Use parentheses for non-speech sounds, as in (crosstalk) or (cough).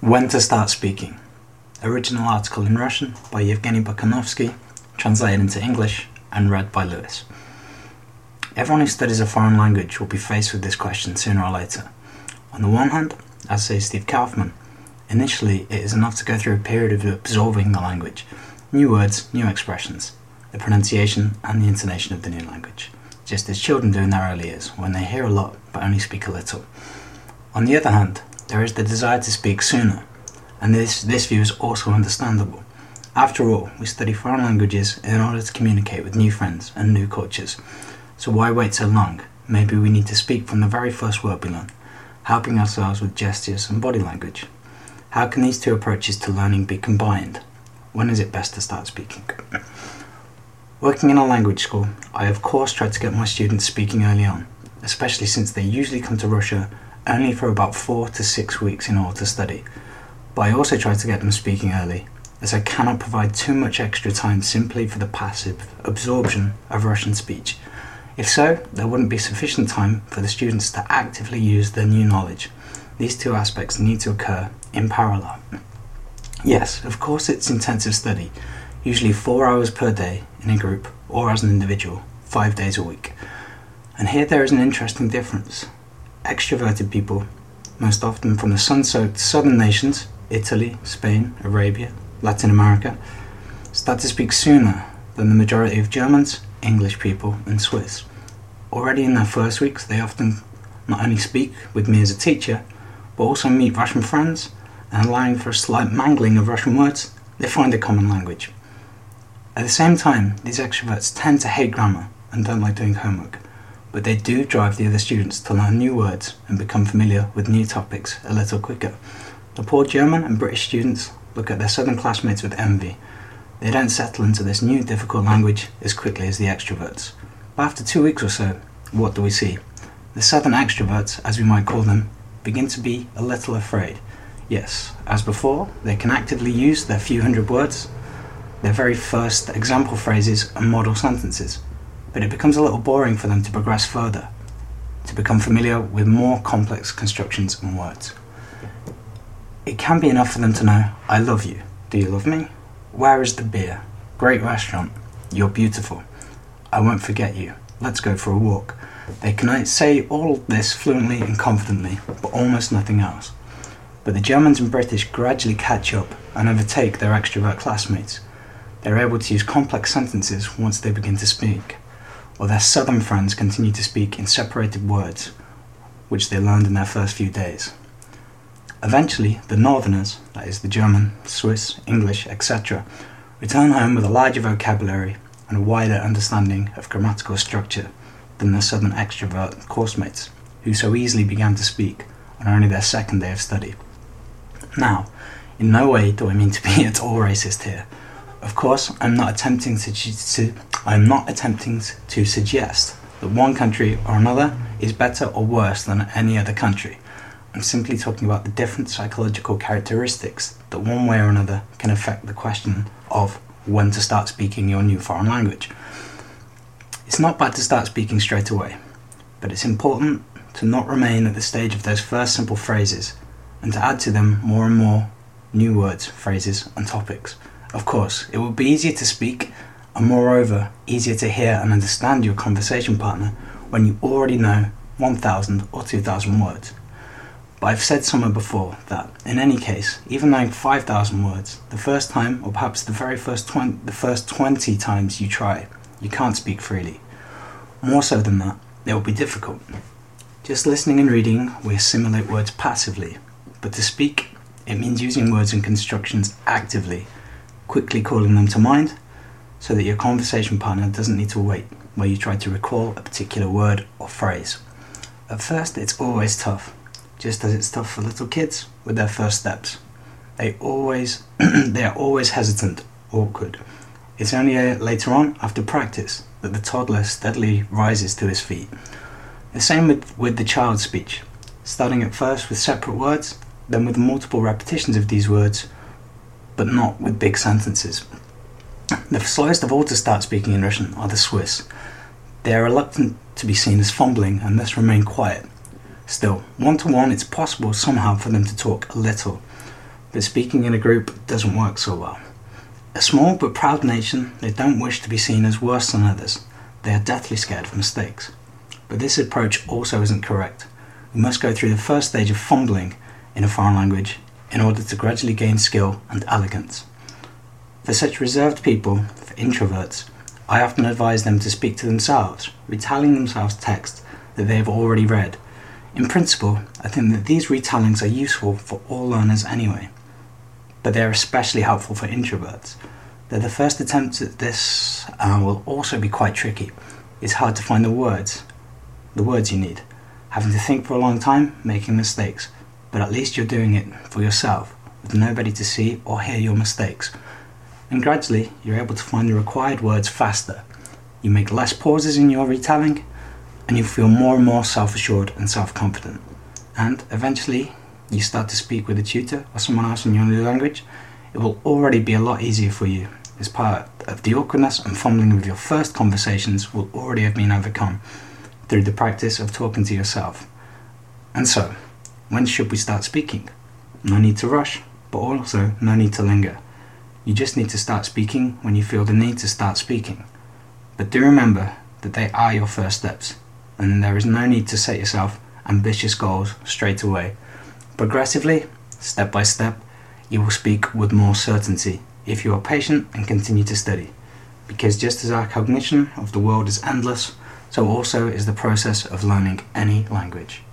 When to Start Speaking. Original article in Russian by Yevgeny Bakanovsky, translated into English and read by Lewis. Everyone who studies a foreign language will be faced with this question sooner or later. On the one hand, as says Steve Kaufmann, initially it is enough to go through a period of absorbing the language, new words, new expressions, the pronunciation and the intonation of the new language, just as children do in their early years when they hear a lot but only speak a little. On the other hand, there is the desire to speak sooner, and this, this view is also understandable. After all, we study foreign languages in order to communicate with new friends and new cultures. So why wait so long? Maybe we need to speak from the very first word we learn, helping ourselves with gestures and body language. How can these two approaches to learning be combined? When is it best to start speaking? Working in a language school, I of course try to get my students speaking early on, especially since they usually come to Russia only for about four to six weeks in order to study. But I also try to get them speaking early, as I cannot provide too much extra time simply for the passive absorption of Russian speech. If so, there wouldn't be sufficient time for the students to actively use their new knowledge. These two aspects need to occur in parallel. Yes, of course, it's intensive study, usually four hours per day in a group or as an individual, five days a week. And here there is an interesting difference extroverted people, most often from the sun soaked southern nations Italy, Spain, Arabia, Latin America start to speak sooner than the majority of Germans, English people, and Swiss. Already in their first weeks, they often not only speak with me as a teacher, but also meet Russian friends, and allowing for a slight mangling of Russian words, they find a common language. At the same time, these extroverts tend to hate grammar and don't like doing homework but they do drive the other students to learn new words and become familiar with new topics a little quicker. The poor German and British students look at their southern classmates with envy. They don't settle into this new difficult language as quickly as the extroverts. But after two weeks or so, what do we see? The southern extroverts, as we might call them, begin to be a little afraid. Yes, as before, they can actively use their few hundred words, their very first example phrases and model sentences but it becomes a little boring for them to progress further, to become familiar with more complex constructions and words. It can be enough for them to know, I love you. Do you love me? Where is the beer? Great restaurant. You're beautiful. I won't forget you. Let's go for a walk. They can say all this fluently and confidently, but almost nothing else. But the Germans and British gradually catch up and overtake their extrovert classmates. They're able to use complex sentences once they begin to speak while their southern friends continue to speak in separated words, which they learned in their first few days. Eventually, the northerners, that is, the German, Swiss, English, etc., return home with a larger vocabulary and a wider understanding of grammatical structure than their southern extrovert coursemates, who so easily began to speak on only their second day of study. Now, in no way do I mean to be (laughs) at all racist here. Of course, I'm not attempting to, to I'm not attempting to suggest that one country or another is better or worse than any other country. I'm simply talking about the different psychological characteristics that one way or another can affect the question of when to start speaking your new foreign language. It's not bad to start speaking straight away, but it's important to not remain at the stage of those first simple phrases and to add to them more and more new words, phrases, and topics. Of course, it will be easier to speak and moreover easier to hear and understand your conversation partner when you already know 1000 or 2000 words. But I've said somewhere before that, in any case, even knowing 5000 words, the first time, or perhaps the very first 20, the first 20 times you try, you can't speak freely. More so than that, it will be difficult. Just listening and reading, we assimilate words passively, but to speak, it means using words and constructions actively, quickly calling them to mind so that your conversation partner doesn't need to wait while you try to recall a particular word or phrase. At first, it's always tough, just as it's tough for little kids with their first steps. They always (clears throat) they are always hesitant, awkward. It's only uh, later on, after practice, that the toddler steadily rises to his feet. The same with, with the child's speech, starting at first with separate words, then with multiple repetitions of these words, but not with big sentences. The slowest of all to start speaking in Russian are the Swiss. They are reluctant to be seen as fumbling and thus remain quiet. Still, one to one, it's possible somehow for them to talk a little. but speaking in a group doesn't work so well. A small but proud nation, they don't wish to be seen as worse than others. They are deathly scared of mistakes. But this approach also isn't correct. We must go through the first stage of fumbling in a foreign language in order to gradually gain skill and elegance. For such reserved people, for introverts, I often advise them to speak to themselves, retelling themselves text that they have already read. In principle, I think that these retellings are useful for all learners anyway, but they are especially helpful for introverts. Though the first attempts at this uh, will also be quite tricky. It's hard to find the words, the words you need, having to think for a long time, making mistakes, but at least you're doing it for yourself, with nobody to see or hear your mistakes. And gradually, you're able to find the required words faster. You make less pauses in your retelling, and you feel more and more self assured and self confident. And eventually, you start to speak with a tutor or someone else in your new language, it will already be a lot easier for you. As part of the awkwardness and fumbling with your first conversations will already have been overcome through the practice of talking to yourself. And so, when should we start speaking? No need to rush, but also no need to linger. You just need to start speaking when you feel the need to start speaking. But do remember that they are your first steps, and there is no need to set yourself ambitious goals straight away. Progressively, step by step, you will speak with more certainty if you are patient and continue to study. Because just as our cognition of the world is endless, so also is the process of learning any language.